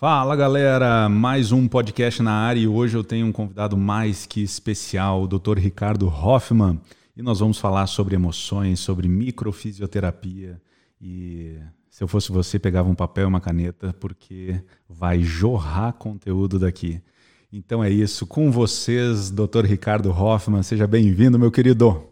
Fala galera, mais um podcast na área e hoje eu tenho um convidado mais que especial, o Dr. Ricardo Hoffman, e nós vamos falar sobre emoções, sobre microfisioterapia e se eu fosse você pegava um papel e uma caneta porque vai jorrar conteúdo daqui. Então é isso, com vocês, Dr. Ricardo Hoffman, seja bem-vindo, meu querido.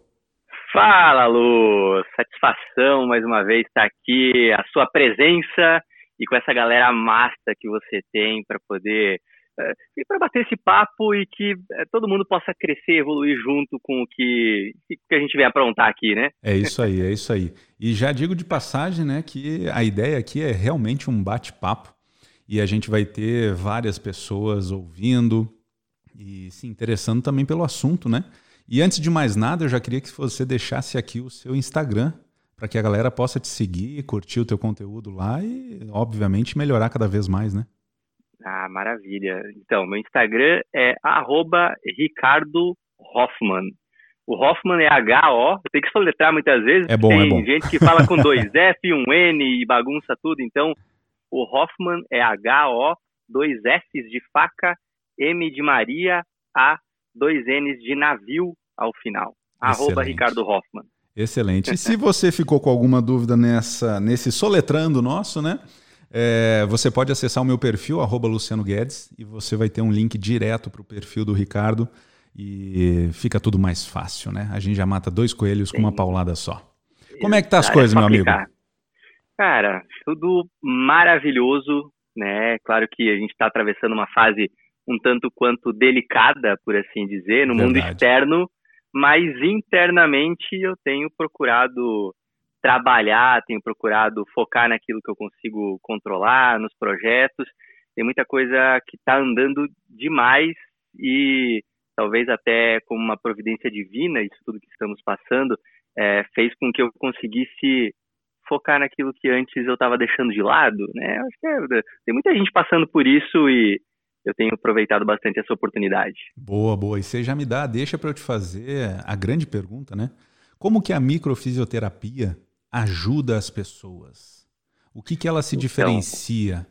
Fala, Lu! Satisfação mais uma vez estar aqui, a sua presença e com essa galera massa que você tem para poder é, para bater esse papo e que é, todo mundo possa crescer, evoluir junto com o que, que a gente vem aprontar aqui, né? É isso aí, é isso aí. E já digo de passagem, né, que a ideia aqui é realmente um bate-papo e a gente vai ter várias pessoas ouvindo e se interessando também pelo assunto, né? E antes de mais nada, eu já queria que você deixasse aqui o seu Instagram para que a galera possa te seguir, curtir o teu conteúdo lá e, obviamente, melhorar cada vez mais, né? Ah, maravilha. Então, meu Instagram é Ricardo Hoffman. O Hoffman é H-O, tenho que soletrar muitas vezes. É bom, tem é bom. gente que fala com dois F, um N e bagunça tudo. Então, o Hoffman é H-O, dois Fs de faca, M de Maria, A, dois Ns de navio ao final. Excelente. Arroba Ricardo Hoffman. Excelente. E se você ficou com alguma dúvida nessa, nesse soletrando nosso, né? É, você pode acessar o meu perfil, arroba Luciano Guedes, e você vai ter um link direto para o perfil do Ricardo e fica tudo mais fácil, né? A gente já mata dois coelhos Sim. com uma paulada só. Como é que tá as coisas, meu amigo? Cara, tudo maravilhoso, né? Claro que a gente está atravessando uma fase um tanto quanto delicada, por assim dizer, no Verdade. mundo externo mas internamente eu tenho procurado trabalhar, tenho procurado focar naquilo que eu consigo controlar, nos projetos. Tem muita coisa que está andando demais e talvez até como uma providência divina, isso tudo que estamos passando, é, fez com que eu conseguisse focar naquilo que antes eu estava deixando de lado, né? Acho que é, tem muita gente passando por isso e eu tenho aproveitado bastante essa oportunidade. Boa, boa. E você já me dá, deixa para eu te fazer a grande pergunta, né? Como que a microfisioterapia ajuda as pessoas? O que, que ela se então, diferencia?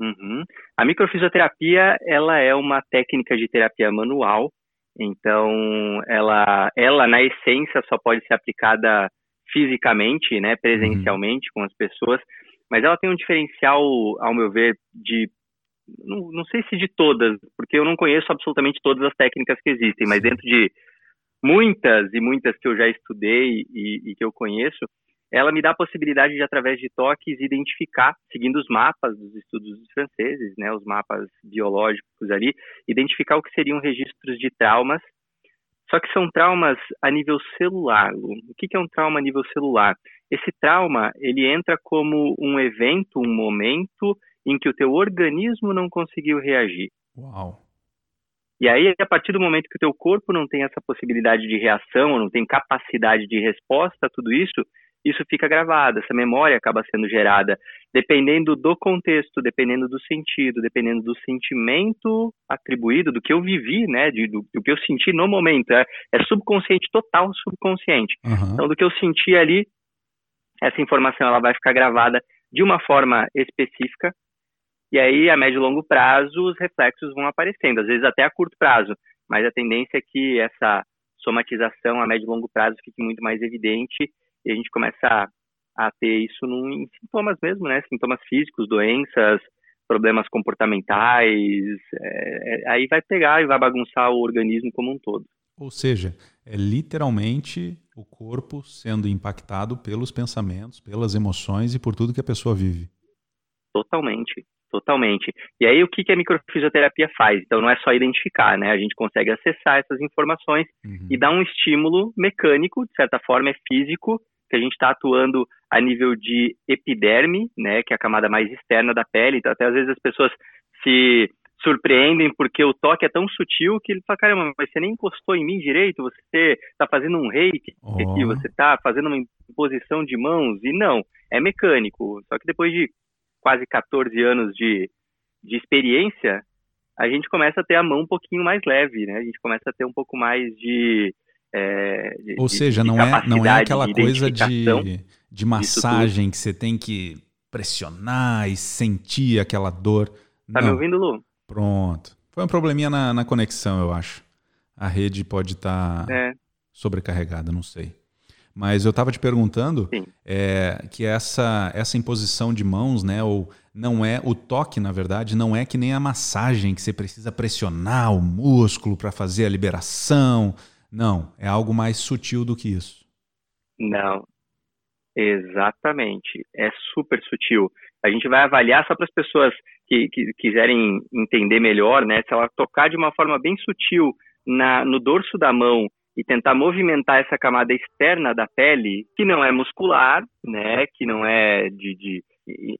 Uhum. A microfisioterapia ela é uma técnica de terapia manual, então ela, ela na essência só pode ser aplicada fisicamente, né, presencialmente uhum. com as pessoas, mas ela tem um diferencial, ao meu ver, de não, não sei se de todas, porque eu não conheço absolutamente todas as técnicas que existem, mas dentro de muitas e muitas que eu já estudei e, e, que eu conheço, ela me dá a possibilidade de, através de toques, identificar, seguindo os mapas dos estudos dos franceses, né, os mapas biológicos ali, identificar o que seriam registros de traumas, só que são traumas a nível celular. O que é um trauma a nível celular? Esse trauma, ele entra como um evento, um momento em que o teu organismo não conseguiu reagir. Uau. E aí, a partir do momento que o teu corpo não tem essa possibilidade de reação, não tem capacidade de resposta a tudo isso, isso fica gravado, essa memória acaba sendo gerada, dependendo do contexto, dependendo do sentido, dependendo do sentimento atribuído, do que eu vivi, né, de, do, do, que eu senti no momento. É, é subconsciente, total subconsciente. Uhum. Então, do que eu senti ali, essa informação ela vai ficar gravada de uma forma específica, e aí, a médio e longo prazo, os reflexos vão aparecendo, às vezes até a curto prazo, mas a tendência é que essa somatização a médio e longo prazo fique muito mais evidente e a gente começa a, a ter isso num, em sintomas mesmo, né? Sintomas físicos, doenças, problemas comportamentais, é, é, aí vai pegar e vai bagunçar o organismo como um todo. Ou seja, é literalmente o corpo sendo impactado pelos pensamentos, pelas emoções e por tudo que a pessoa vive. Totalmente, Totalmente. E aí, o que, que a microfisioterapia faz? Então, não é só identificar, né? A gente consegue acessar essas informações uhum. e dar um estímulo mecânico, de certa forma, é físico, que a gente está atuando a nível de epiderme, né? Que é a camada mais externa da pele. Então, até às vezes as pessoas se surpreendem porque o toque é tão sutil que ele fala, caramba, mas você nem encostou em mim direito, você está fazendo um reiki oh. aqui, você está fazendo uma imposição de mãos, e não, é mecânico. Só que depois de quase 14 anos de, de experiência, a gente começa a ter a mão um pouquinho mais leve, né? A gente começa a ter um pouco mais de. É, de Ou seja, de, não, é, não é aquela coisa de, de massagem que você tem que pressionar e sentir aquela dor. Tá não. me ouvindo, Lu? Pronto. Foi um probleminha na, na conexão, eu acho. A rede pode estar tá é. sobrecarregada, não sei. Mas eu estava te perguntando é, que essa, essa imposição de mãos, né, ou não é o toque, na verdade, não é que nem a massagem que você precisa pressionar o músculo para fazer a liberação. Não, é algo mais sutil do que isso. Não, exatamente. É super sutil. A gente vai avaliar só para as pessoas que, que, quiserem entender melhor, né? Se ela tocar de uma forma bem sutil na, no dorso da mão e tentar movimentar essa camada externa da pele, que não é muscular, né, que não é de, de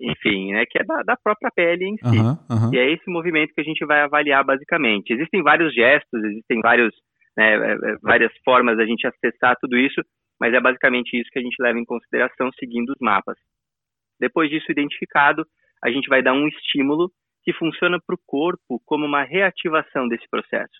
enfim, né, que é da, da, própria pele em si. Uhum, uhum. E é esse movimento que a gente vai avaliar basicamente. Existem vários gestos, existem vários, né, é, é, várias formas da gente acessar tudo isso, mas é basicamente isso que a gente leva em consideração seguindo os mapas. Depois disso identificado, a gente vai dar um estímulo que funciona para o corpo como uma reativação desse processo.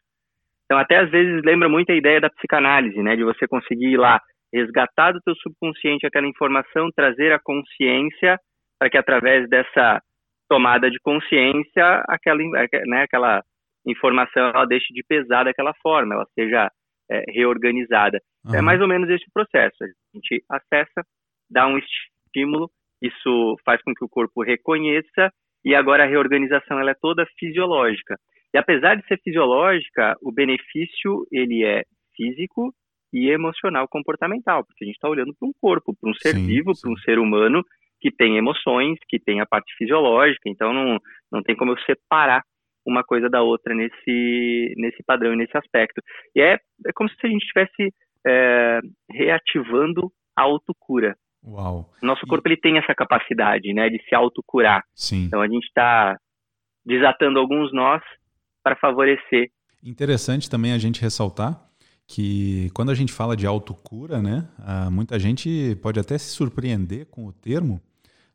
Então, até às vezes lembra muito a ideia da psicanálise, né? De você conseguir ir lá, resgatar do teu subconsciente aquela informação, trazer a consciência para que através dessa tomada de consciência, aquela, né, aquela informação ela deixe de pesar daquela forma, ela seja é, reorganizada. Uhum. É mais ou menos esse processo. A gente acessa, dá um estímulo, isso faz com que o corpo reconheça e agora a reorganização ela é toda fisiológica. E apesar de ser fisiológica, o benefício ele é físico e emocional comportamental, porque a gente está olhando para um corpo, para um ser sim, vivo, para um ser humano que tem emoções, que tem a parte fisiológica, então não, não tem como eu separar uma coisa da outra nesse, nesse padrão e nesse aspecto. E é, é como se a gente estivesse é, reativando a autocura. Uau. Nosso corpo e... ele tem essa capacidade né, de se autocurar. Sim. Então a gente está desatando alguns nós para favorecer. Interessante também a gente ressaltar que quando a gente fala de autocura, né, muita gente pode até se surpreender com o termo,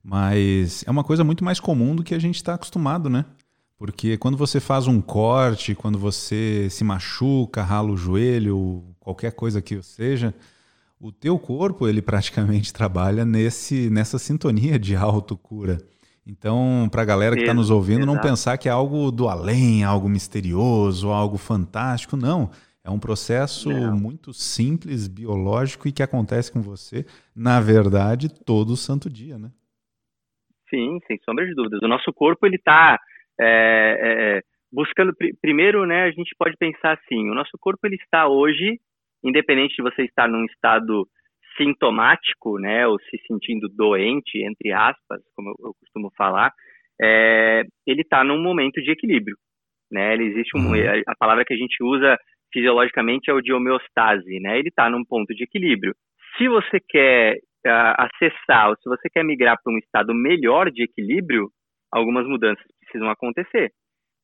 mas é uma coisa muito mais comum do que a gente está acostumado, né? Porque quando você faz um corte, quando você se machuca, rala o joelho, qualquer coisa que seja, o teu corpo ele praticamente trabalha nesse nessa sintonia de autocura. Então, para a galera que está nos ouvindo, Exato. não pensar que é algo do além, algo misterioso, algo fantástico, não. É um processo não. muito simples, biológico e que acontece com você, na verdade, todo santo dia, né? Sim, sem sombra de dúvidas. O nosso corpo ele está é, é, buscando primeiro, né? A gente pode pensar assim: o nosso corpo ele está hoje, independente de você estar num estado sintomático, né, ou se sentindo doente, entre aspas, como eu, eu costumo falar, é, ele está num momento de equilíbrio, né? Ele existe um, uhum. a palavra que a gente usa fisiologicamente é o de homeostase, né? Ele está num ponto de equilíbrio. Se você quer uh, acessar, ou se você quer migrar para um estado melhor de equilíbrio, algumas mudanças precisam acontecer.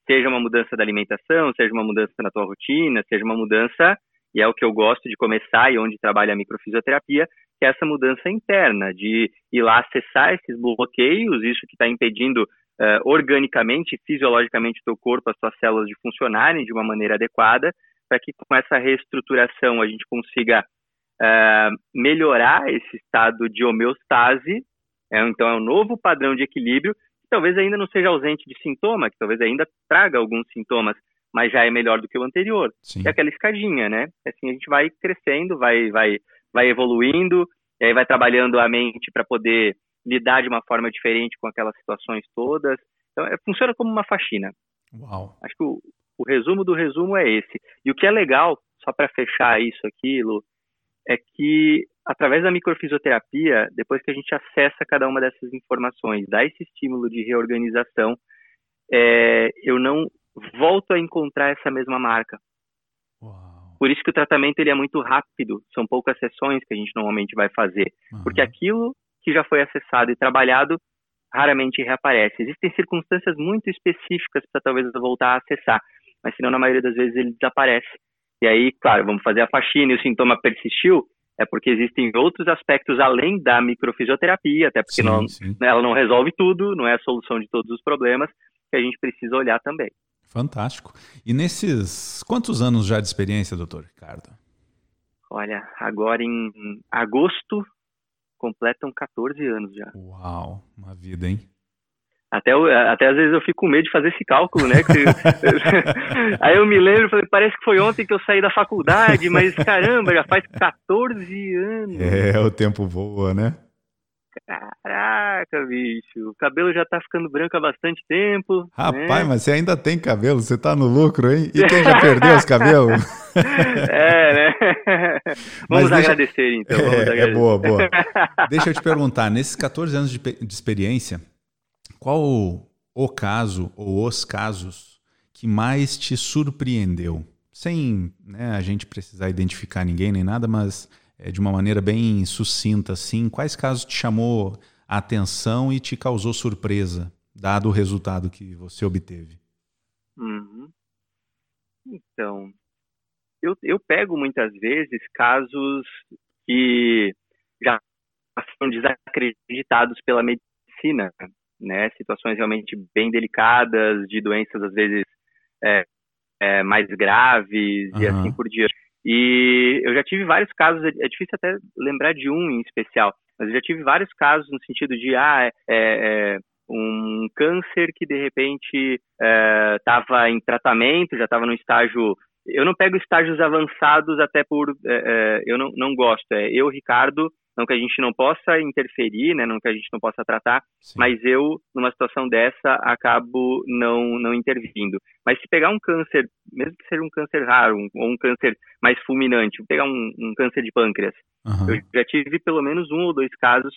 Seja uma mudança da alimentação, seja uma mudança na tua rotina, seja uma mudança e é o que eu gosto de começar e onde trabalha a microfisioterapia, que é essa mudança interna, de ir lá acessar esses bloqueios, isso que está impedindo uh, organicamente, fisiologicamente o teu corpo, as tuas células de funcionarem de uma maneira adequada, para que com essa reestruturação a gente consiga uh, melhorar esse estado de homeostase, é, então é um novo padrão de equilíbrio, que talvez ainda não seja ausente de sintoma, que talvez ainda traga alguns sintomas, mas já é melhor do que o anterior. Sim. É aquela escadinha, né? Assim a gente vai crescendo, vai, vai, vai evoluindo, e aí vai trabalhando a mente para poder lidar de uma forma diferente com aquelas situações todas. Então, é, funciona como uma faxina. Uau. Acho que o, o resumo do resumo é esse. E o que é legal, só para fechar isso aqui, Lu, é que através da microfisioterapia, depois que a gente acessa cada uma dessas informações, dá esse estímulo de reorganização, é, eu não volto a encontrar essa mesma marca. Uau. Por isso que o tratamento ele é muito rápido, são poucas sessões que a gente normalmente vai fazer, uhum. porque aquilo que já foi acessado e trabalhado raramente reaparece. Existem circunstâncias muito específicas para talvez voltar a acessar, mas senão na maioria das vezes ele desaparece. E aí, claro, vamos fazer a faxina e o sintoma persistiu, é porque existem outros aspectos além da microfisioterapia, até porque sim, não, sim. ela não resolve tudo, não é a solução de todos os problemas, que a gente precisa olhar também. Fantástico. E nesses quantos anos já de experiência, doutor Ricardo? Olha, agora em agosto completam 14 anos já. Uau, uma vida, hein? Até, até às vezes eu fico com medo de fazer esse cálculo, né? Aí eu me lembro, falei, parece que foi ontem que eu saí da faculdade, mas caramba, já faz 14 anos. É, o tempo voa, né? Caraca, bicho, o cabelo já tá ficando branco há bastante tempo. Rapaz, né? mas você ainda tem cabelo, você tá no lucro, hein? E quem já perdeu os cabelos? É, né? Vamos deixa... agradecer, então. Vamos é, agradecer. é boa, boa. Deixa eu te perguntar, nesses 14 anos de, de experiência, qual o caso ou os casos que mais te surpreendeu? Sem né, a gente precisar identificar ninguém nem nada, mas é, de uma maneira bem sucinta, assim, quais casos te chamou a atenção e te causou surpresa, dado o resultado que você obteve? Uhum. Então, eu, eu pego muitas vezes casos que já são desacreditados pela medicina, né? Situações realmente bem delicadas, de doenças às vezes é, é, mais graves uhum. e assim por diante. E eu já tive vários casos, é, é difícil até lembrar de um em especial, mas eu já tive vários casos no sentido de, ah, é, é um câncer que de repente estava é, em tratamento, já estava no estágio. Eu não pego estágios avançados até por. É, é, eu não, não gosto. É, eu, Ricardo, não que a gente não possa interferir, né, não que a gente não possa tratar, Sim. mas eu, numa situação dessa, acabo não, não intervindo. Mas se pegar um câncer, mesmo que seja um câncer raro, um, ou um câncer mais fulminante, pegar um, um câncer de pâncreas, uhum. eu já tive pelo menos um ou dois casos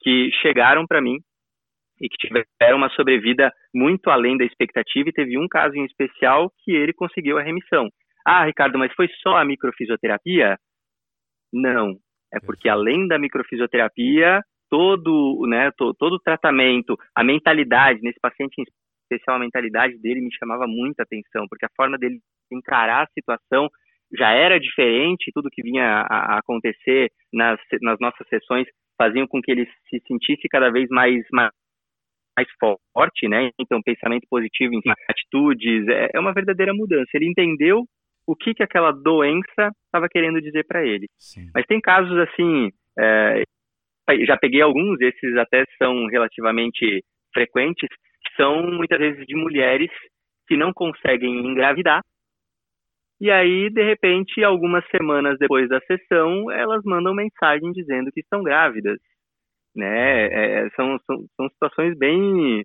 que chegaram para mim e que tiveram uma sobrevida muito além da expectativa, e teve um caso em especial que ele conseguiu a remissão. Ah, Ricardo, mas foi só a microfisioterapia? Não, é porque além da microfisioterapia, todo, né, to, todo o tratamento, a mentalidade, nesse paciente em especial, a mentalidade dele me chamava muita atenção, porque a forma dele encarar a situação já era diferente, tudo que vinha a, acontecer nas, nas nossas sessões faziam com que ele se sentisse cada vez mais, mais, mais forte, né? Então, pensamento positivo, enfim, atitudes, é, é uma verdadeira mudança. Ele entendeu o que, que aquela doença estava querendo dizer para ele. Sim. Mas tem casos assim, é, já peguei alguns, esses até são relativamente frequentes, que são muitas vezes de mulheres que não conseguem engravidar. E aí, de repente, algumas semanas depois da sessão, elas mandam mensagem dizendo que estão grávidas. Né? É, são, são, são situações bem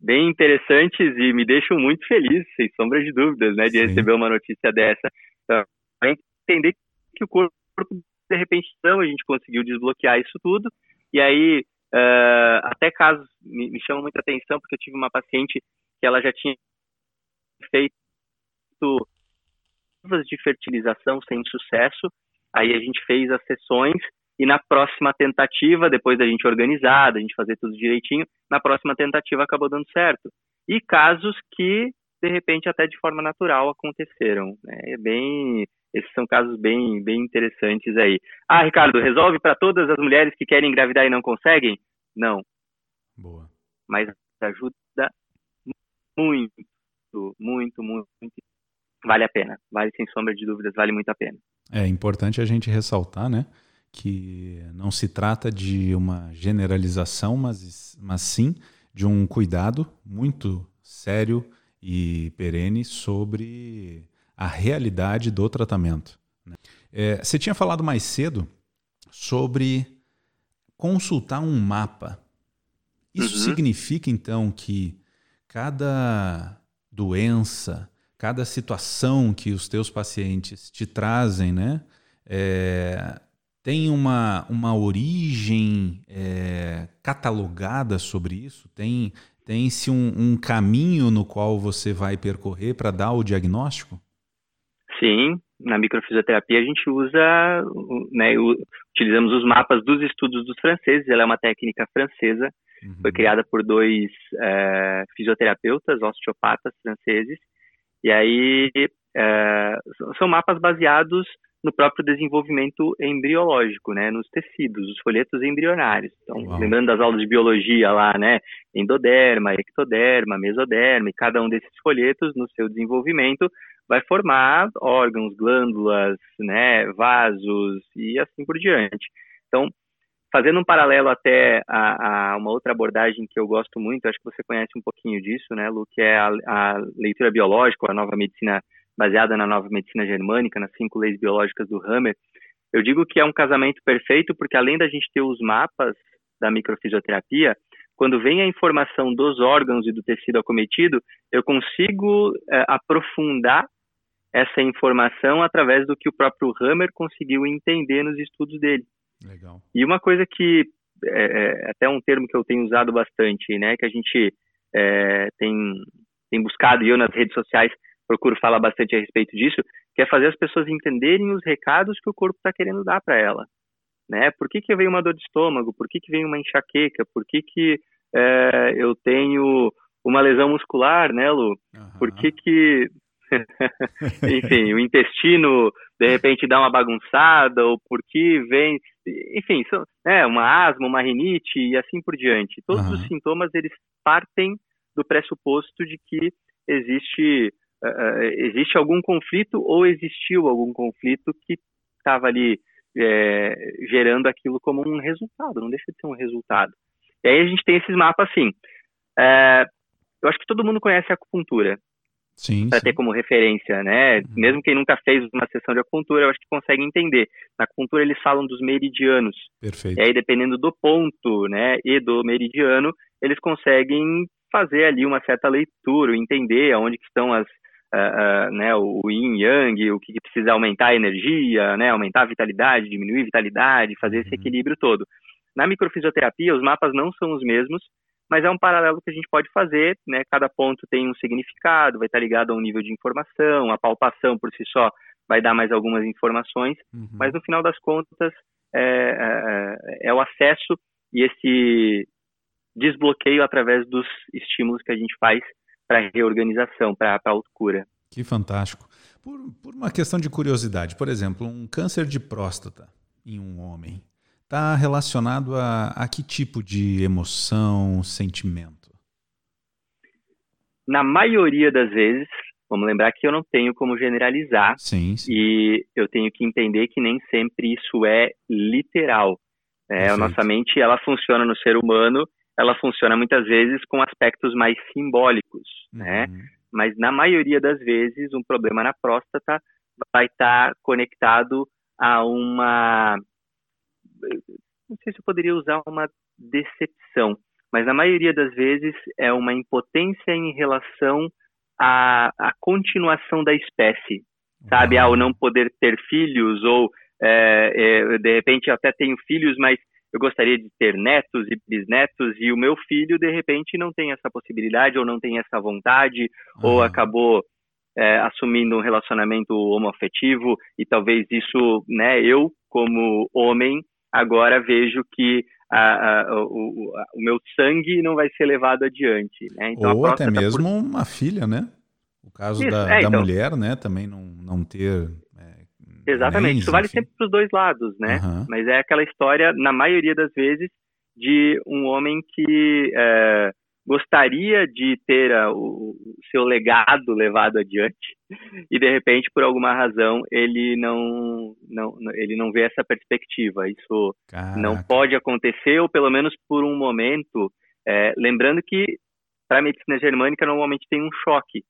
bem interessantes e me deixam muito feliz, sem sombra de dúvidas, né, de Sim. receber uma notícia dessa. Então, entender que o corpo, de repente, não, a gente conseguiu desbloquear isso tudo, e aí, uh, até casos me, me chamam muita atenção, porque eu tive uma paciente que ela já tinha feito de fertilização sem sucesso, aí a gente fez as sessões e na próxima tentativa, depois da gente organizar, da gente fazer tudo direitinho, na próxima tentativa acabou dando certo. E casos que, de repente, até de forma natural aconteceram. Né? É bem, esses são casos bem, bem interessantes aí. Ah, Ricardo, resolve para todas as mulheres que querem engravidar e não conseguem? Não. Boa. Mas ajuda muito, muito, muito. Vale a pena. Vale, sem sombra de dúvidas, vale muito a pena. É importante a gente ressaltar, né? Que não se trata de uma generalização, mas, mas sim de um cuidado muito sério e perene sobre a realidade do tratamento. Né? É, você tinha falado mais cedo sobre consultar um mapa. Isso uhum. significa então que cada doença, cada situação que os teus pacientes te trazem, né, é, tem uma, uma origem é, catalogada sobre isso? Tem tem-se um, um, caminho no qual você vai percorrer para dar o diagnóstico? Sim, na microfisioterapia a gente usa, né, utilizamos os mapas dos estudos dos franceses. Ela é uma técnica francesa, uhum. foi criada por dois é, fisioterapeutas, osteopatas franceses. E aí é, são mapas baseados no próprio desenvolvimento embriológico, né, nos tecidos, os folhetos embrionários. Então, Uau. lembrando das aulas de biologia lá, né, endoderma, ectoderma, mesoderma, e cada um desses folhetos no seu desenvolvimento vai formar órgãos, glândulas, né, vasos e assim por diante. Então, fazendo um paralelo até a, a, uma outra abordagem que eu gosto muito, acho que você conhece um pouquinho disso, né, Lu, que é a, a leitura biológica, a nova medicina baseada na nova medicina germânica, nas cinco leis biológicas do Hammer. Eu digo que é um casamento perfeito porque além da gente ter os mapas da microfisioterapia, quando vem a informação dos órgãos e do tecido acometido, eu consigo é, aprofundar essa informação através do que o próprio Hammer conseguiu entender nos estudos dele. Legal. E uma coisa que é, até um termo que eu tenho usado bastante, né, que a gente é, tem, tem buscado e eu nas redes sociais procuro falar bastante a respeito disso, que é fazer as pessoas entenderem os recados que o corpo está querendo dar para ela, né? Por que, que vem uma dor de estômago? Por que, que vem uma enxaqueca? Por que, que é, eu tenho uma lesão muscular, né, Lu? Uhum. Por que que enfim, o intestino de repente dá uma bagunçada, ou porque vem, enfim, são, né, uma asma, uma rinite e assim por diante. Todos uhum. os sintomas eles partem do pressuposto de que existe uh, existe algum conflito ou existiu algum conflito que estava ali é, gerando aquilo como um resultado, não deixa de ser um resultado. E aí a gente tem esses mapas assim. É, eu acho que todo mundo conhece a acupuntura, Sim. Para ter como referência, né? Uhum. Mesmo quem nunca fez uma sessão de acupuntura, eu acho que consegue entender. Na acupuntura eles falam dos meridianos. Perfeito. E aí, dependendo do ponto, né, e do meridiano, eles conseguem fazer ali uma certa leitura, entender aonde que estão as, uh, uh, né, o yin yang, o que precisa aumentar a energia, né, aumentar a vitalidade, diminuir a vitalidade, fazer esse uhum. equilíbrio todo. Na microfisioterapia, os mapas não são os mesmos, mas é um paralelo que a gente pode fazer, né? Cada ponto tem um significado, vai estar ligado a um nível de informação, a palpação por si só vai dar mais algumas informações, uhum. mas no final das contas é, é, é o acesso e esse desbloqueio através dos estímulos que a gente faz para reorganização, para a autocura. Que fantástico. Por, por uma questão de curiosidade, por exemplo, um câncer de próstata em um homem, está relacionado a, a que tipo de emoção, sentimento? Na maioria das vezes, vamos lembrar que eu não tenho como generalizar. Sim, sim. E eu tenho que entender que nem sempre isso é literal. É, a nossa mente, ela funciona no ser humano, ela funciona muitas vezes com aspectos mais simbólicos, né? uhum. né? Mas na maioria das vezes, um problema na próstata vai estar conectado a uma não sei se eu poderia usar uma decepção, mas na maioria das vezes é uma impotência em relação à, à continuação da espécie, sabe? Ao não poder ter filhos, ou é, é, de repente eu até tenho filhos, mas eu gostaria de ter netos e bisnetos, e o meu filho, de repente, não tem essa possibilidade, ou não tem essa vontade, uhum. ou acabou é, assumindo um relacionamento homoafetivo, e talvez isso, né, eu, como homem, agora vejo que a, a, o, a, o, meu sangue não vai ser levado adiante. Né? Então, Ou até mesmo por... uma filha, né? O caso Isso, da, é, da então... mulher, né? Também não, não ter. Exatamente, isso vale enfim. sempre para os dois lados, né? Uhum. Mas é aquela história, na maioria das vezes, de um homem que é, gostaria de ter a, o, o, seu legado levado adiante e de repente por alguma razão ele não não ele não vê essa perspectiva isso Caraca. não pode acontecer ou pelo menos por um momento é, lembrando que para a medicina germânica normalmente tem um choque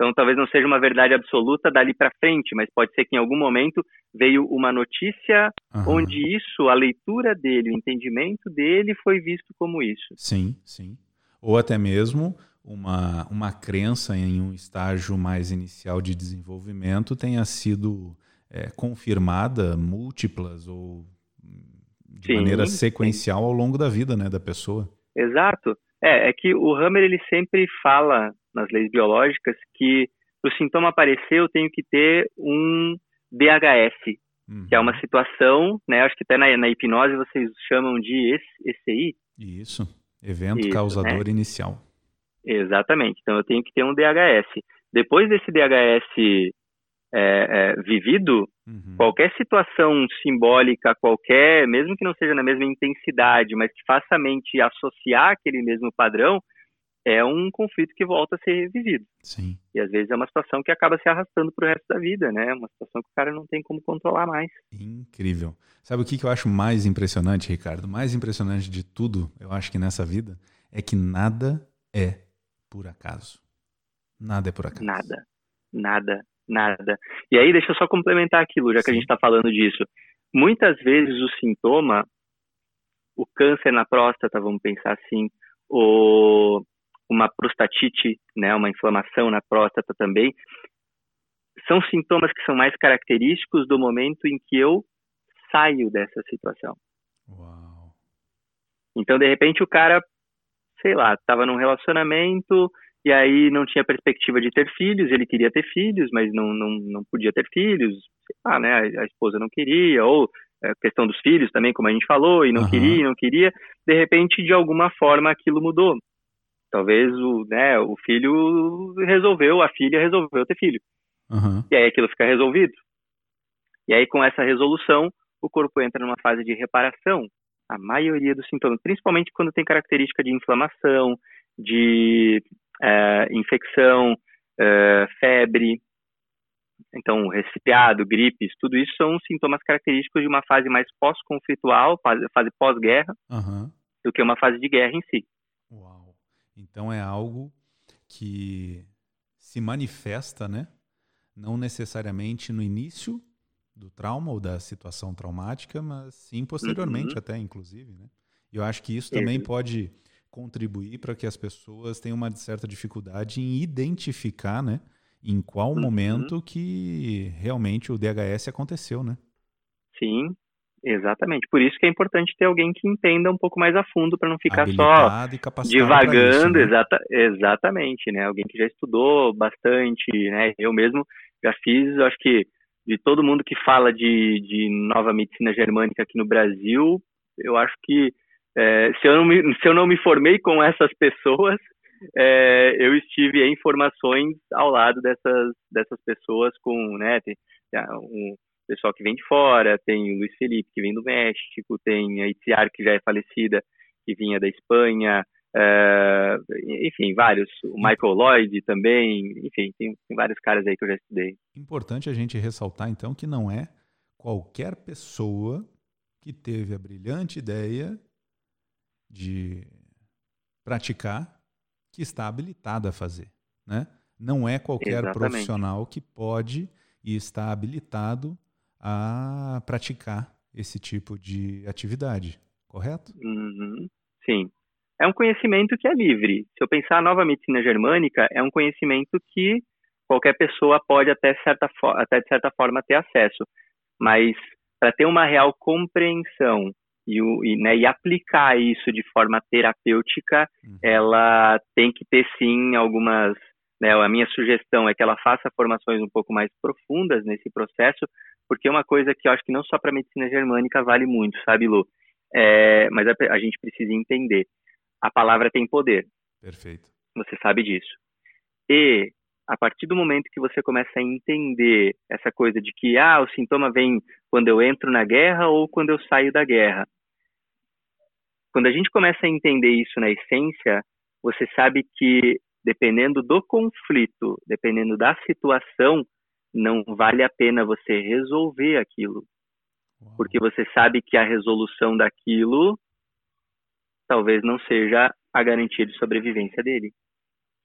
então talvez não seja uma verdade absoluta dali para frente mas pode ser que em algum momento veio uma notícia uhum. onde isso a leitura dele o entendimento dele foi visto como isso sim sim ou até mesmo uma, uma crença em um estágio mais inicial de desenvolvimento tenha sido é, confirmada múltiplas ou de sim, maneira sequencial sim. ao longo da vida né, da pessoa. Exato. É, é que o Hammer ele sempre fala nas leis biológicas que o sintoma aparecer eu tenho que ter um DHS, uhum. que é uma situação, né? Acho que até na, na hipnose vocês chamam de ECI. Isso. Evento Isso, causador né? inicial. Exatamente. Então eu tenho que ter um DHS. Depois desse DHS é, é, vivido, uhum. qualquer situação simbólica, qualquer, mesmo que não seja na mesma intensidade, mas que faça a mente associar aquele mesmo padrão, é um conflito que volta a ser vivido. Sim. E às vezes é uma situação que acaba se arrastando para o resto da vida, né? Uma situação que o cara não tem como controlar mais. Incrível. Sabe o que eu acho mais impressionante, Ricardo? Mais impressionante de tudo, eu acho que nessa vida, é que nada é por acaso. Nada é por acaso. Nada. Nada. Nada. E aí, deixa eu só complementar aquilo, já que Sim. a gente está falando disso. Muitas vezes o sintoma, o câncer na próstata, vamos pensar assim, ou uma prostatite, né, uma inflamação na próstata também, são sintomas que são mais característicos do momento em que eu saio dessa situação. Uau. Então, de repente, o cara, sei lá, estava num relacionamento e aí não tinha perspectiva de ter filhos, ele queria ter filhos, mas não, não, não podia ter filhos, sei lá, né, a, a esposa não queria, ou a questão dos filhos também, como a gente falou, e não uhum. queria, não queria, de repente, de alguma forma, aquilo mudou. Talvez o, né, o filho resolveu, a filha resolveu ter filho. Uhum. E aí aquilo fica resolvido. E aí, com essa resolução, o corpo entra numa fase de reparação. A maioria dos sintomas, principalmente quando tem característica de inflamação, de é, infecção, é, febre, então resfriado, gripes, tudo isso são sintomas característicos de uma fase mais pós-conflitual, fase, fase pós-guerra, uhum. do que uma fase de guerra em si. Uau. Então é algo que se manifesta, né? Não necessariamente no início do trauma ou da situação traumática, mas sim posteriormente uhum. até, inclusive, né? Eu acho que isso também uhum. pode contribuir para que as pessoas tenham uma certa dificuldade em identificar, né? Em qual uhum. momento que realmente o DHS aconteceu, né? Sim, Exatamente. Por isso que é importante ter alguém que entenda um pouco mais a fundo para não ficar Habilitado só divagando. Isso, né? exata, exatamente, né? Alguém que já estudou bastante, né? Eu mesmo já fiz, acho que de todo mundo que fala de, de nova medicina germânica aqui no Brasil, eu acho que é, se, eu não me, se eu não me formei com essas pessoas, é, eu estive em formações ao lado dessas, dessas pessoas com, né, tem, um, pessoal que vem de fora, tem o Luiz Felipe, que vem do México, tem a Itziar, que já é falecida, que vinha da Espanha, uh, enfim, vários. O Michael Lloyd também, enfim, tem, tem vários caras aí que eu já estudei. Importante a gente ressaltar, então, que não é qualquer pessoa que teve a brilhante ideia de praticar que está habilitada a fazer, né? Não é qualquer Exatamente. profissional que pode e está habilitado a praticar esse tipo de atividade, correto? Uhum. Sim. É um conhecimento que é livre. Se eu pensar a nova medicina germânica, é um conhecimento que qualquer pessoa pode até, certa até de certa forma ter acesso. Mas para ter uma real compreensão e, o, e, né, e, aplicar isso de forma terapêutica, uhum. ela tem que ter sim algumas. Né, a minha sugestão é que ela faça formações um pouco mais profundas nesse processo, porque é uma coisa que eu acho que não só para a medicina germânica vale muito, sabe, Lu? É, mas a, a, gente precisa entender. A palavra tem poder. Perfeito. Você sabe disso. E a partir do momento que você começa a entender essa coisa de que ah, o sintoma vem quando eu entro na guerra ou quando eu saio da guerra. Quando a gente começa a entender isso na essência, você sabe que dependendo do conflito, dependendo da situação, não vale a pena você resolver aquilo. Porque você sabe que a resolução daquilo talvez não seja a garantia de sobrevivência dele.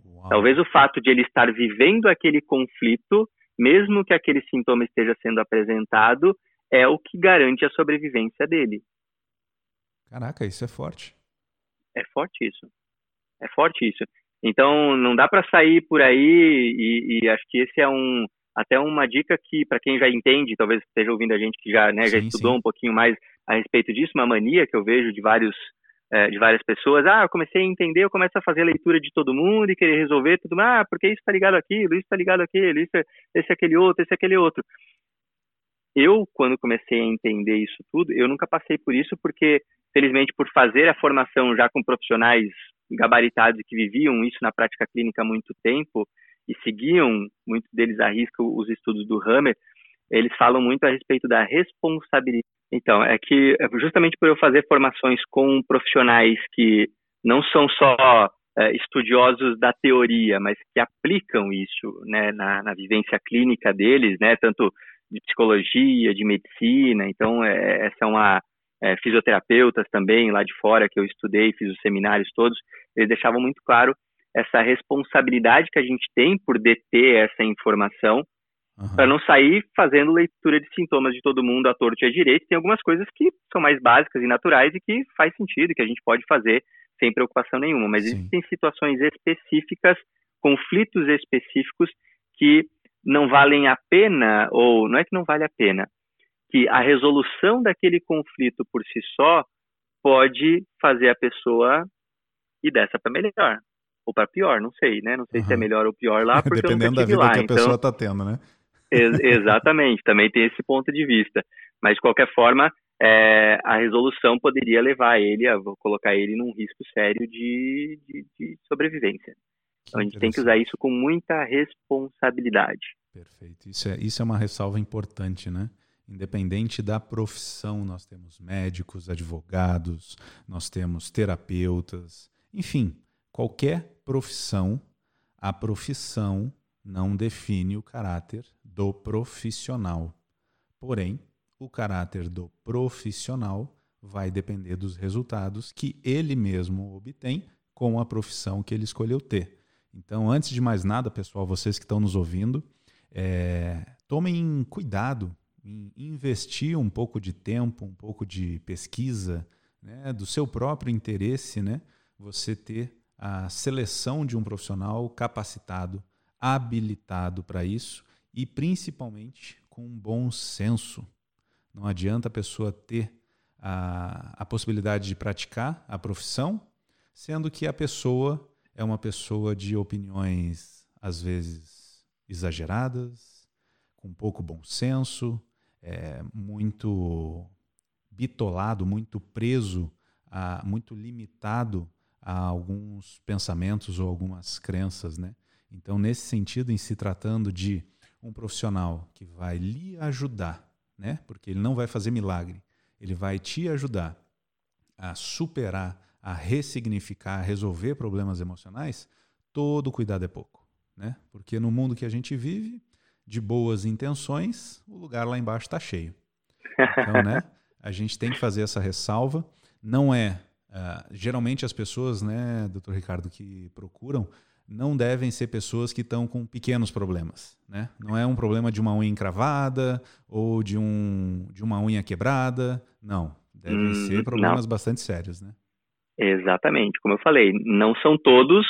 Uau. Talvez o fato de ele estar vivendo aquele conflito, mesmo que aquele sintoma esteja sendo apresentado, é o que garante a sobrevivência dele. Caraca, isso é forte. É forte isso. É forte isso. Então, não dá para sair por aí e, e, acho que esse é um até uma dica que, para quem já entende, talvez esteja ouvindo a gente que já, né, já sim, estudou sim. um pouquinho mais a respeito disso, uma mania que eu vejo de vários é, de várias pessoas. Ah, eu comecei a entender, eu começo a fazer a leitura de todo mundo e querer resolver tudo. Ah, porque isso está ligado aquilo, isso está ligado aquilo, isso é, esse é aquele outro, esse é aquele outro. Eu, quando comecei a entender isso tudo, eu nunca passei por isso porque, felizmente, por fazer a formação já com profissionais gabaritados que viviam isso na prática clínica há muito tempo, e seguiam, muitos deles arriscam os estudos do Hammer, eles falam muito a respeito da responsabilidade. Então, é que justamente por eu fazer formações com profissionais que não são só uh, estudiosos da teoria, mas que aplicam isso né, na, na, vivência clínica deles, né, tanto de psicologia, de medicina. Então, é, essa é uma é, fisioterapeutas também lá de fora que eu estudei, fiz os seminários todos. Eles deixavam muito claro essa responsabilidade que a gente tem por deter essa informação Uhum. Para não sair fazendo leitura de sintomas de todo mundo à torto e à direita. Tem algumas coisas que são mais básicas e naturais e que faz sentido, que a gente pode fazer sem preocupação nenhuma. Mas Sim. existem situações específicas, conflitos específicos que não valem a pena, ou não é que não vale a pena, que a resolução daquele conflito por si só pode fazer a pessoa ir dessa para melhor ou para pior, não sei, né? Não sei uhum. se é melhor ou pior lá, porque Dependendo da vida lá, que a então... pessoa está tendo, né? Ex exatamente, também tem esse ponto de vista. Mas, de qualquer forma, é, a resolução poderia levar ele, a colocar ele num risco sério de, de, de sobrevivência. então, a gente tem que usar isso com muita responsabilidade. Perfeito. Isso é, isso é uma ressalva importante, né? Independente da profissão, nós temos médicos, advogados, nós temos terapeutas, enfim, qualquer profissão, a profissão não define o caráter do profissional. Porém, o caráter do profissional vai depender dos resultados que ele mesmo obtém com a profissão que ele escolheu ter. Então, antes de mais nada, pessoal, vocês que estão nos ouvindo, é, tomem cuidado em investir um pouco de tempo, um pouco de pesquisa, né, do seu próprio interesse, né, você ter a seleção de um profissional capacitado habilitado para isso e principalmente com um bom senso. Não adianta a pessoa ter a, a possibilidade de praticar a profissão, sendo que a pessoa é uma pessoa de opiniões às vezes exageradas, com pouco bom senso, é, muito bitolado, muito preso, a, muito limitado a alguns pensamentos ou algumas crenças, né? Então, nesse sentido, em se tratando de um profissional que vai lhe ajudar, né? porque ele não vai fazer milagre, ele vai te ajudar a superar, a ressignificar, a resolver problemas emocionais, todo cuidado é pouco. Né? Porque no mundo que a gente vive, de boas intenções, o lugar lá embaixo está cheio. Então, né, a gente tem que fazer essa ressalva. Não é. Uh, geralmente as pessoas, né, doutor Ricardo, que procuram não devem ser pessoas que estão com pequenos problemas. Né? Não é um problema de uma unha encravada ou de, um, de uma unha quebrada. Não. Devem hum, ser problemas não. bastante sérios. Né? Exatamente. Como eu falei, não são todos.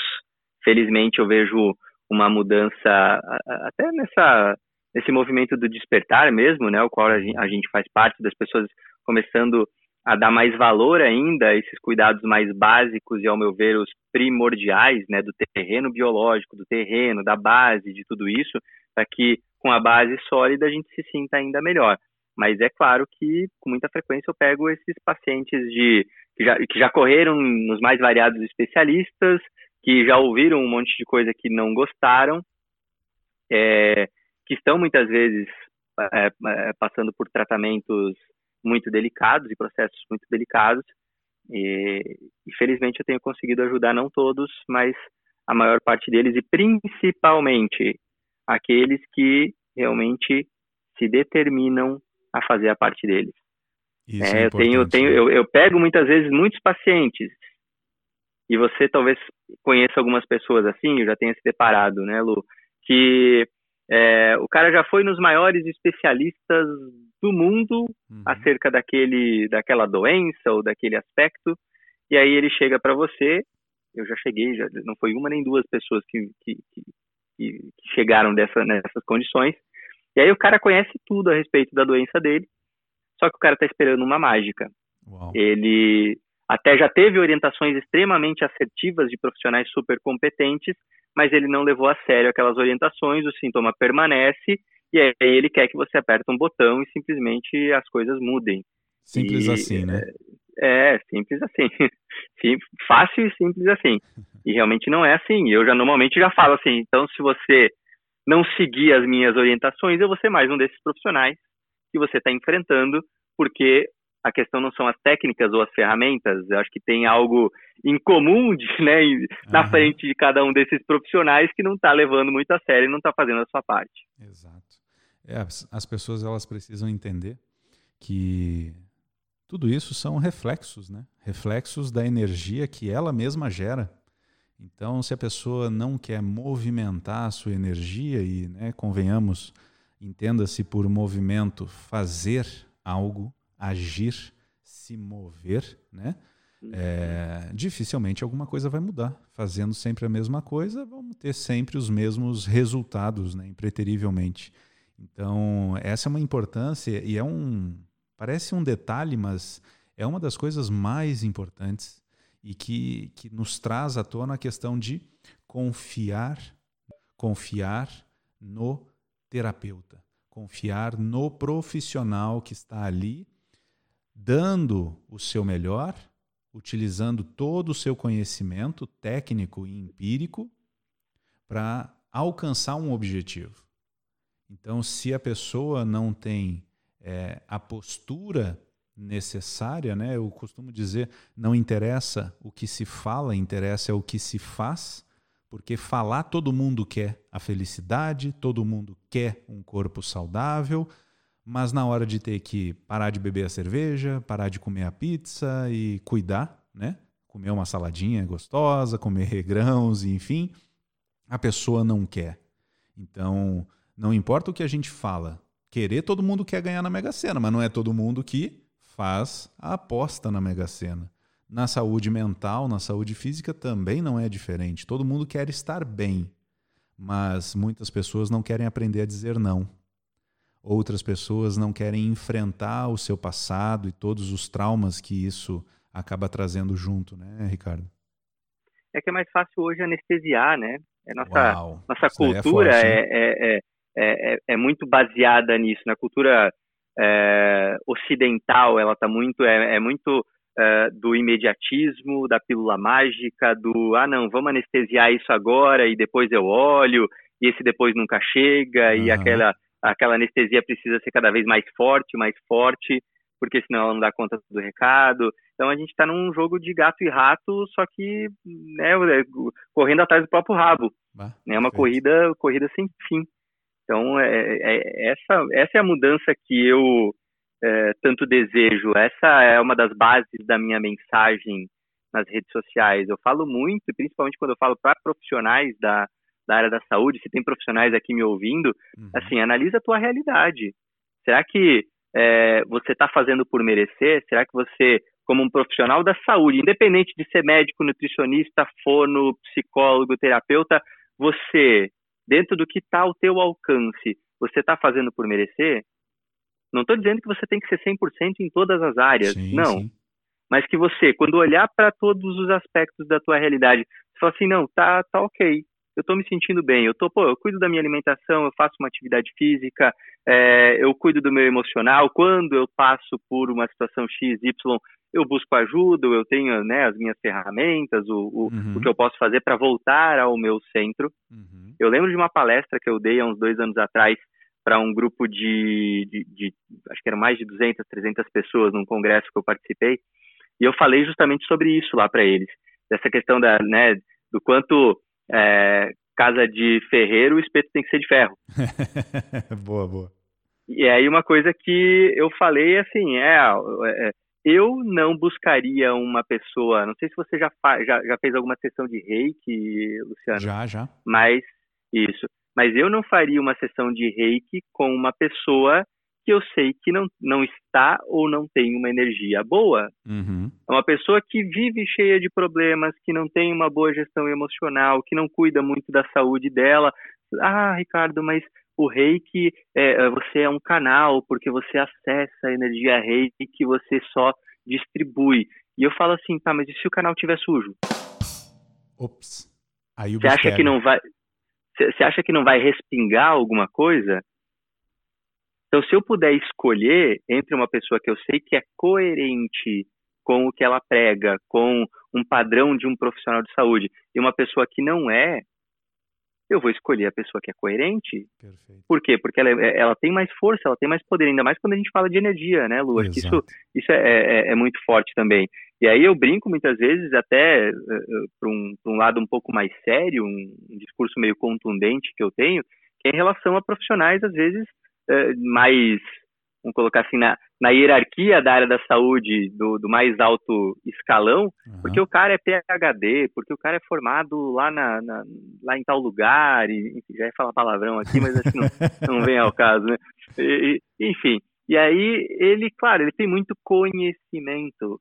Felizmente, eu vejo uma mudança até nessa nesse movimento do despertar mesmo, né, o qual a gente, faz parte das pessoas começando a dar mais valor ainda a esses cuidados mais básicos e, ao meu ver, os primordiais, né, do terreno biológico, do terreno, da base, de tudo isso, para que com a base sólida a gente se sinta ainda melhor. Mas é claro que, com muita frequência, eu pego esses pacientes de que já, que já correram nos mais variados especialistas, que já ouviram um monte de coisa que não gostaram, é, que estão muitas vezes é, é passando por tratamentos muito delicados e processos muito delicados. E, infelizmente, eu tenho conseguido ajudar não todos, mas a maior parte deles e principalmente aqueles que realmente se determinam a fazer a parte deles. É, é eu tenho, tenho eu, eu pego muitas vezes muitos pacientes e você talvez conheça algumas pessoas assim, eu já tenha se deparado, né, Lu, que é, o cara já foi nos maiores especialistas do mundo uhum. acerca daquele, daquela doença ou daquele aspecto, e aí ele chega para você. Eu já cheguei, já, não foi uma nem duas pessoas que, que, que, que chegaram dessa, nessas condições. E aí o cara conhece tudo a respeito da doença dele, só que o cara está esperando uma mágica. Uau. Ele até já teve orientações extremamente assertivas de profissionais super competentes, mas ele não levou a sério aquelas orientações, o sintoma permanece e aí ele quer que você aperte um botão e simplesmente as coisas mudem. Simples e, assim, né? É, é simples assim. Sim, fácil e simples assim. E realmente não é assim. Eu já normalmente já falo assim, então se você não seguir as minhas orientações, eu vou ser mais um desses profissionais que você está enfrentando, porque a questão não são as técnicas ou as ferramentas, eu acho que tem algo em comum de, né, na uhum. frente de cada um desses profissionais que não está levando muito a sério e não está fazendo a sua parte. Exato. É, as pessoas elas precisam entender que tudo isso são reflexos, né? Reflexos da energia que ela mesma gera. Então, se a pessoa não quer movimentar a sua energia e, né, convenhamos, entenda-se por movimento fazer algo, agir, se mover, né? É, dificilmente alguma coisa vai mudar. Fazendo sempre a mesma coisa, vamos ter sempre os mesmos resultados, né? impreterivelmente. Então, essa é uma importância e é um. Parece um detalhe, mas é uma das coisas mais importantes e que, que nos traz à tona a questão de confiar, confiar no terapeuta, confiar no profissional que está ali dando o seu melhor, utilizando todo o seu conhecimento técnico e empírico para alcançar um objetivo. Então, se a pessoa não tem é, a postura necessária, né? Eu costumo dizer, não interessa o que se fala, interessa é o que se faz, porque falar todo mundo quer a felicidade, todo mundo quer um corpo saudável, mas na hora de ter que parar de beber a cerveja, parar de comer a pizza e cuidar, né? Comer uma saladinha gostosa, comer grãos, enfim, a pessoa não quer. Então, não importa o que a gente fala, querer todo mundo quer ganhar na Mega Sena, mas não é todo mundo que faz a aposta na Mega Sena. Na saúde mental, na saúde física também não é diferente. Todo mundo quer estar bem, mas muitas pessoas não querem aprender a dizer não. Outras pessoas não querem enfrentar o seu passado e todos os traumas que isso acaba trazendo junto, né, Ricardo? É que é mais fácil hoje anestesiar, né? É nossa Uau, nossa é cultura é, forte, é, é, é, é, muito baseada nisso. Na cultura é, ocidental, ela está muito é, é muito é, do imediatismo, da pílula mágica, do ah não, vamos anestesiar isso agora e depois eu olho e esse depois nunca chega uhum. e aquela aquela anestesia precisa ser cada vez mais forte, mais forte, porque senão ela não dá conta do recado. Então a gente está num jogo de gato e rato, só que né, é, correndo atrás do próprio rabo. é uma corrida, corrida sem fim. Então é, é, essa, essa é a mudança que eu é, tanto desejo. Essa é uma das bases da minha mensagem nas redes sociais. Eu falo muito, principalmente quando eu falo para profissionais da, da área da saúde, se tem profissionais aqui me ouvindo, uhum. assim, analisa a tua realidade. Será que é, você está fazendo por merecer? Será que você, como um profissional da saúde, independente de ser médico, nutricionista, fono, psicólogo, terapeuta, você, dentro do que está ao teu alcance, você está fazendo por merecer? Não estou dizendo que você tem que ser 100% em todas as áreas, sim, não. Sim. Mas que você, quando olhar para todos os aspectos da tua realidade, você fala assim, não, tá, tá ok, eu estou me sentindo bem, eu tô, pô, eu cuido da minha alimentação, eu faço uma atividade física, é, eu cuido do meu emocional, quando eu passo por uma situação X, Y, eu busco ajuda, eu tenho né, as minhas ferramentas, o, o, uhum. o que eu posso fazer para voltar ao meu centro. Uhum. Eu lembro de uma palestra que eu dei há uns dois anos atrás para um grupo de, de, de, acho que eram mais de 200, 300 pessoas num congresso que eu participei, e eu falei justamente sobre isso lá para eles, dessa questão da, né, do quanto é, casa de ferreiro, o espeto tem que ser de ferro. boa, boa. E aí uma coisa que eu falei assim, é, é, eu não buscaria uma pessoa, não sei se você já, já, já fez alguma sessão de reiki, Luciano. Já, já. Mas, isso. Mas eu não faria uma sessão de reiki com uma pessoa que eu sei que não, não está ou não tem uma energia boa. Uhum. É uma pessoa que vive cheia de problemas, que não tem uma boa gestão emocional, que não cuida muito da saúde dela. Ah, Ricardo, mas o reiki, é, é você é um canal, porque você acessa a energia reiki que você só distribui. E eu falo assim, tá, mas e se o canal estiver sujo? Ops. Aí o você acha que não vai você acha que não vai respingar alguma coisa? Então, se eu puder escolher entre uma pessoa que eu sei que é coerente com o que ela prega, com um padrão de um profissional de saúde, e uma pessoa que não é, eu vou escolher a pessoa que é coerente. Perfeito. Por quê? Porque ela, é, ela tem mais força, ela tem mais poder, ainda mais quando a gente fala de energia, né, Lu? Acho que isso, isso é, é, é, muito forte também. E aí eu brinco muitas vezes até uh, eh, eh, para um, um, lado um pouco mais sério, um, um, discurso meio contundente que eu tenho, que é em relação a profissionais, às vezes, mais vamos colocar assim, na, na hierarquia da área da saúde do, do mais alto escalão, uhum. porque o cara é PhD, porque o cara é formado lá, na, na lá em tal lugar, e, enfim, já ia falar palavrão aqui, mas acho que não, não vem ao caso, né? E, enfim, e aí ele, claro, ele tem muito conhecimento,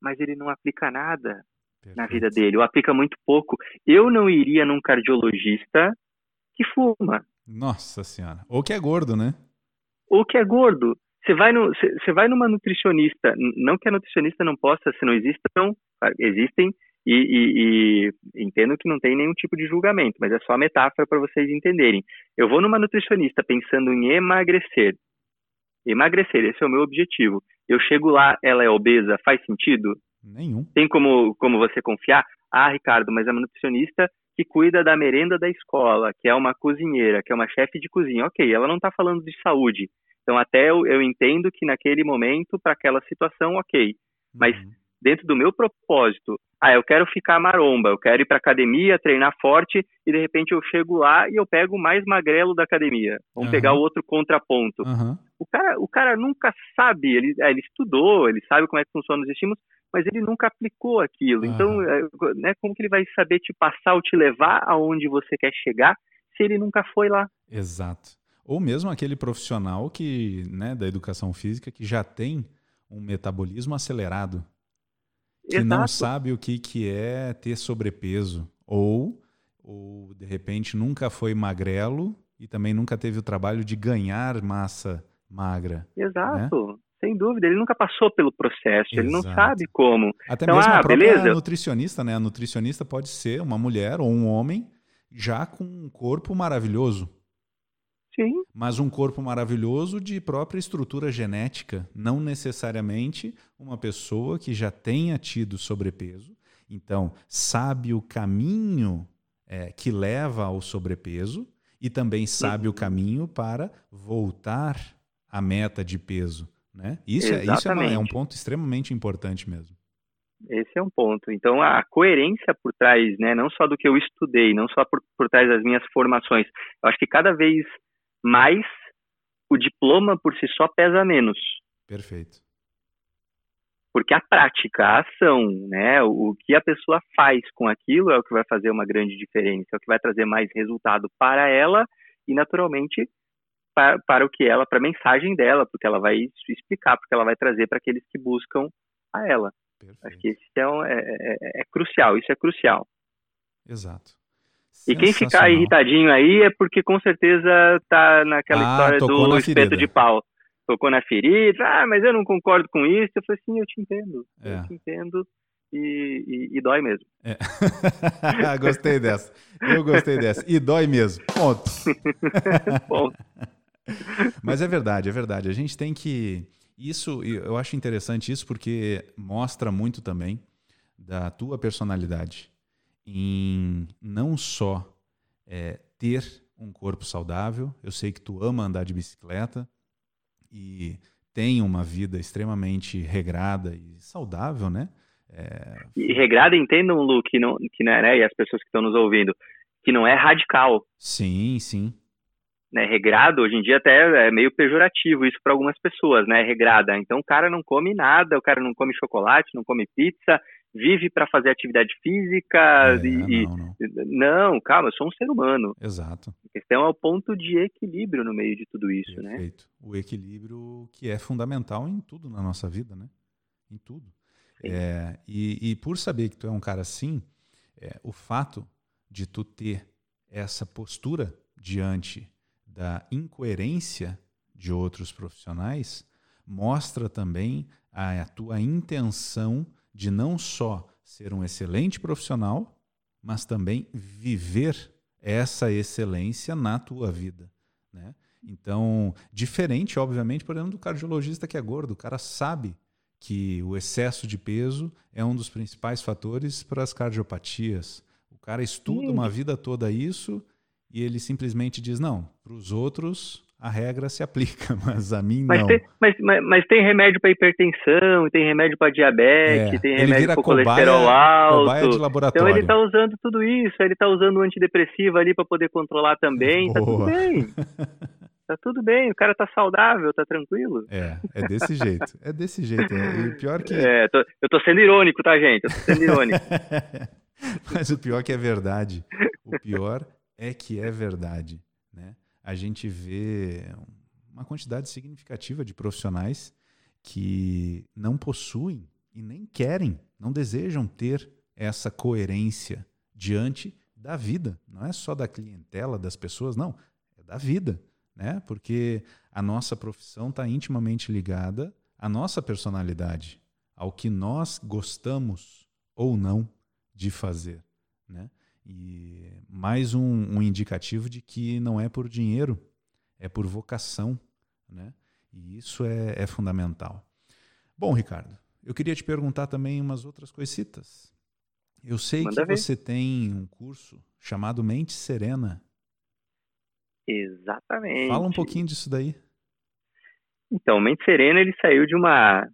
mas ele não aplica nada Perfeito. na vida dele, ou aplica muito pouco. Eu não iria num cardiologista que fuma. Nossa senhora. Ou que é gordo, né? ou que é gordo. Você vai, no, você vai numa nutricionista, não que a nutricionista não possa, se não existam, existem, e, e, e, entendo que não tem nenhum tipo de julgamento, mas é só a metáfora para vocês entenderem. Eu vou numa nutricionista pensando em emagrecer. Emagrecer, esse é o meu objetivo. Eu chego lá, ela é obesa, faz sentido? Nenhum. Tem como, como você confiar? Ah, Ricardo, mas é uma nutricionista que cuida da merenda da escola, que é uma cozinheira, que é uma chefe de cozinha. Ok, ela não está falando de saúde. Então, até eu, eu entendo que naquele momento, para aquela situação, ok. Mas uhum. dentro do meu propósito, ah, eu quero ficar maromba, eu quero ir para academia, treinar forte, e de repente eu chego lá e eu pego o mais magrelo da academia. Vamos uhum. pegar o outro contraponto. Uhum. O, cara, o cara nunca sabe, ele, é, ele estudou, ele sabe como é que funcionam os estímulos, mas ele nunca aplicou aquilo. Uhum. Então, é, né, como que ele vai saber te passar ou te levar aonde você quer chegar se ele nunca foi lá? Exato. Ou mesmo aquele profissional que, né, da educação física que já tem um metabolismo acelerado, que Exato. não sabe o que, que é ter sobrepeso, ou, ou de repente nunca foi magrelo e também nunca teve o trabalho de ganhar massa magra. Né? Exato. Né? Sem dúvida, ele nunca passou pelo processo, Exato. ele não sabe como. Até então, mesmo ah, a própria beleza. nutricionista, né? A nutricionista pode ser uma mulher ou um homem já com um corpo maravilhoso. Sim. Mas um corpo maravilhoso de própria estrutura genética, não necessariamente uma pessoa que já tenha tido sobrepeso. Então, sabe o caminho é, que leva ao sobrepeso e também sabe o caminho para voltar à meta de peso. Né? Isso, é, isso é, uma, é um ponto extremamente importante mesmo. Esse é um ponto. Então, a coerência por trás, né, não só do que eu estudei, não só por, por trás das minhas formações, eu acho que cada vez mais o diploma por si só pesa menos. Perfeito. Porque a prática, a ação, né, o, o que a pessoa faz com aquilo é o que vai fazer uma grande diferença, é o que vai trazer mais resultado para ela e, naturalmente, para, para o que ela, para a mensagem dela, porque ela vai explicar, porque ela vai trazer para aqueles que buscam a ela. Perfeito. Acho que isso é, é, é, é, crucial, isso é crucial. Exato. E quem ficar irritadinho aí é porque com certeza tá naquela ah, história do espeto de pau. Tocou na ferida, ah, mas eu não concordo com isso. Eu falei assim, eu te entendo, eu é. te entendo. E, e, e, dói mesmo. É. gostei dessa. Eu gostei dessa. E dói mesmo. Ponto. Ponto. Mas é verdade, é verdade. A gente tem que. Isso, eu acho interessante isso porque mostra muito também da tua personalidade em não só é, ter um corpo saudável. Eu sei que tu ama andar de bicicleta e tem uma vida extremamente regrada e saudável, né? É... E regrada, entendam, Lu, que não, que não é, né? E as pessoas que estão nos ouvindo, que não é radical. Sim, sim né, regrado, hoje em dia até é meio pejorativo isso para algumas pessoas, né, regrada. Então o cara não come nada, o cara não come chocolate, não come pizza, vive para fazer atividade física é, e, não, não. não, calma, eu sou um ser humano. Exato. A questão é o ponto de equilíbrio no meio de tudo isso, né? Perfeito. né? O equilíbrio que é fundamental em tudo na nossa vida, né? Em tudo. É, e, e, por saber que tu é um cara assim, é, o fato de tu ter essa postura diante da incoerência de outros profissionais mostra também a, a tua intenção de não só ser um excelente profissional, mas também viver essa excelência na tua vida. Né? Então, diferente, obviamente, por exemplo, do cardiologista que é gordo, o cara sabe que o excesso de peso é um dos principais fatores para as cardiopatias cara estuda Sim. uma vida toda isso e ele simplesmente diz: não, para os outros a regra se aplica, mas a mim mas não. Tem, mas, mas, mas, tem remédio para hipertensão, tem remédio para diabetes, é, tem remédio para colesterol alto. De laboratório. Então ele está usando tudo isso, ele está usando o antidepressivo ali para poder controlar também, tá tudo bem. tá tudo bem, o cara tá saudável, tá tranquilo. É, é desse jeito. É desse jeito. É. E o pior que. É, tô, eu tô sendo irônico, tá, gente? Eu tô sendo irônico. mas o pior que é verdade. O pior é que é verdade. Né? A gente vê uma quantidade significativa de profissionais que não possuem e nem querem, não desejam ter essa coerência diante da vida. Não é só da clientela, das pessoas, não. É da vida. Né? Porque a nossa profissão está intimamente ligada à nossa personalidade, ao que nós gostamos ou não de fazer. Né? E mais um, um, indicativo de que não é por dinheiro, é por vocação. Né? E isso é, é fundamental. Bom, Ricardo, eu queria te perguntar também umas outras coisitas. Eu sei Manda que ver. você tem um curso chamado Mente Serena. Exatamente. Fala um pouquinho disso daí. Então, Mente Serena ele saiu de uma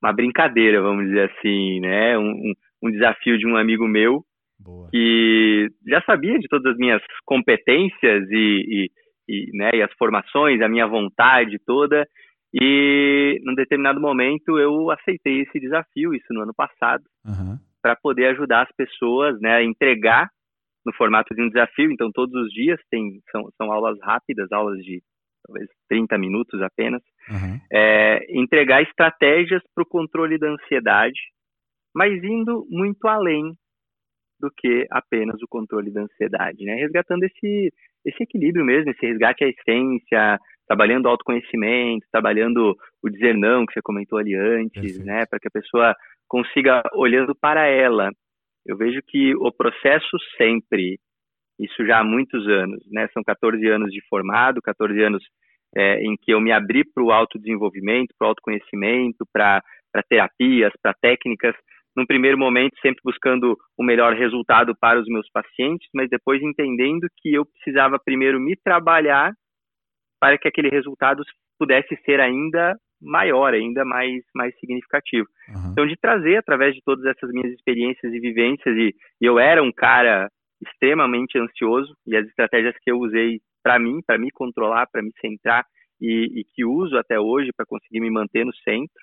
uma brincadeira, vamos dizer assim, né? Um, um, um desafio de um amigo meu Boa. que já sabia de todas as minhas competências e, e, e, né, e as formações, a minha vontade toda. E num determinado momento eu aceitei esse desafio, isso no ano passado, uhum. para poder ajudar as pessoas né, a entregar no formato de um desafio. Então, todos os dias tem, são, são aulas rápidas, aulas de talvez 30 minutos apenas, uhum. é, entregar estratégias para o controle da ansiedade, mas indo muito além do que apenas o controle da ansiedade, né? Resgatando esse, esse equilíbrio mesmo, esse resgate à essência, trabalhando o autoconhecimento, trabalhando o dizer não que você comentou ali antes, Perfeito. né? Para que a pessoa consiga olhando para ela. Eu vejo que o processo sempre, isso já há muitos anos, né? São 14 anos de formado, 14 anos é, em que eu me abri para o autodesenvolvimento, para o autoconhecimento, para terapias, para técnicas, num primeiro momento sempre buscando o melhor resultado para os meus pacientes, mas depois entendendo que eu precisava primeiro me trabalhar para que aquele resultado pudesse ser ainda maior, ainda mais, mais significativo. Uhum. Então, de trazer através de todas essas minhas experiências e vivências, e, e eu era um cara extremamente ansioso, e as estratégias que eu usei para mim, para me controlar, para me centrar, e, e, que uso até hoje para conseguir me manter no centro,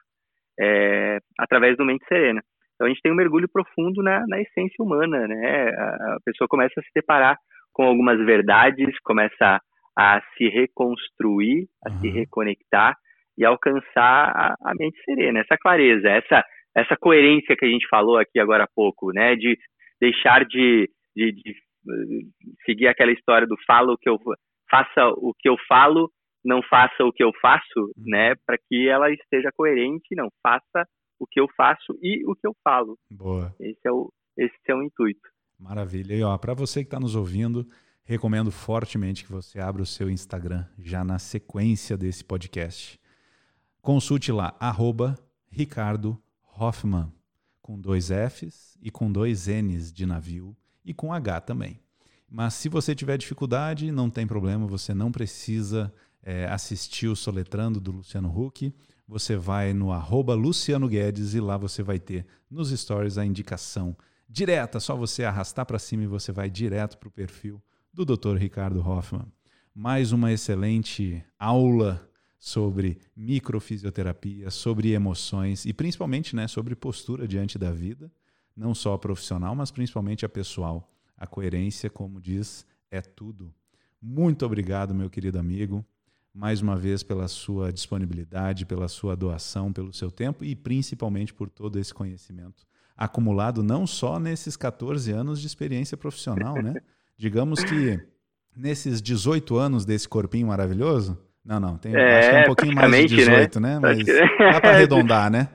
é, através do Mente Serena. Então a gente tem um mergulho profundo na, na essência humana, né? A, a pessoa começa a se deparar com algumas verdades, começa a, a se reconstruir, a uhum. se reconectar e alcançar a, a, mente serena, essa clareza, essa essa coerência que a gente falou aqui agora há pouco, né? De deixar de, de, de seguir aquela história do falo o que eu faça o que eu falo, não faça o que eu faço, uhum. né? Para que ela esteja coerente, não faça o que eu faço e o que eu falo. Boa. Esse é o, esse é o intuito. Maravilha. E ó, para você que está nos ouvindo, recomendo fortemente que você abra o seu Instagram já na sequência desse podcast. Consulte lá, arroba Ricardo Hoffman, com dois Fs e com dois Ns de navio e com H também. Mas se você tiver dificuldade, não tem problema, você não precisa é, assistir o Soletrando do Luciano Huck você vai no arroba Luciano Guedes e lá você vai ter nos stories a indicação direta, só você arrastar para cima e você vai direto para o perfil do Dr. Ricardo Hoffman. Mais uma excelente aula sobre microfisioterapia, sobre emoções e principalmente né, sobre postura diante da vida, não só a profissional, mas principalmente a pessoal. A coerência, como diz, é tudo. Muito obrigado, meu querido amigo mais uma vez pela sua disponibilidade, pela sua doação, pelo seu tempo e principalmente por todo esse conhecimento acumulado não só nesses 14 anos de experiência profissional, né? Digamos que nesses 18 anos desse corpinho maravilhoso, não, não, tem é, acho que é um pouquinho mais de 18, né? né? Mas dá para arredondar, né?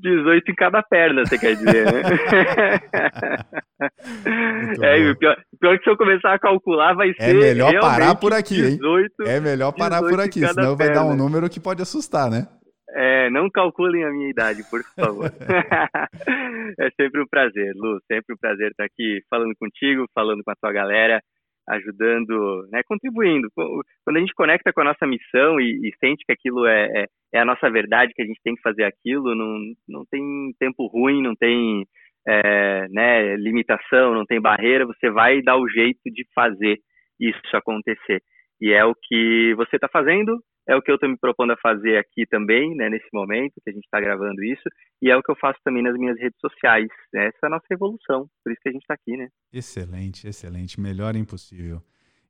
18 em cada perna, você quer dizer, né? é, o pior, pior que se eu começar a calcular, vai é ser. É melhor parar por aqui, 18, hein? É melhor parar por aqui, senão vai dar um número que pode assustar, né? É, não calculem a minha idade, por favor. é sempre um prazer, Lu, sempre um prazer estar aqui falando contigo, falando com a tua galera, ajudando, né, contribuindo. Quando a gente conecta com a nossa missão e, e sente que aquilo é, é, é, a nossa verdade, que a gente tem que fazer aquilo, não, não tem tempo ruim, não tem é, né, limitação, não tem barreira, você vai dar o jeito de fazer isso acontecer. E é o que você está fazendo, é o que eu estou me propondo a fazer aqui também, né, nesse momento que a gente está gravando isso, e é o que eu faço também nas minhas redes sociais. Né? Essa é a nossa evolução, por isso que a gente está aqui, né? Excelente, excelente, melhor impossível.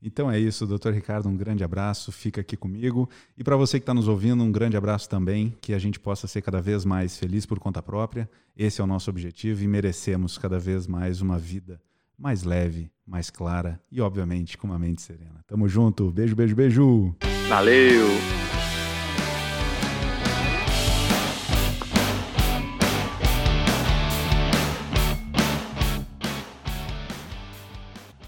Então é isso, doutor Ricardo, um grande abraço, fica aqui comigo. E para você que está nos ouvindo, um grande abraço também, que a gente possa ser cada vez mais feliz por conta própria. Esse é o nosso objetivo e merecemos cada vez mais uma vida mais leve, mais clara e, obviamente, com uma mente serena. Tamo junto, beijo, beijo, beijo! Valeu!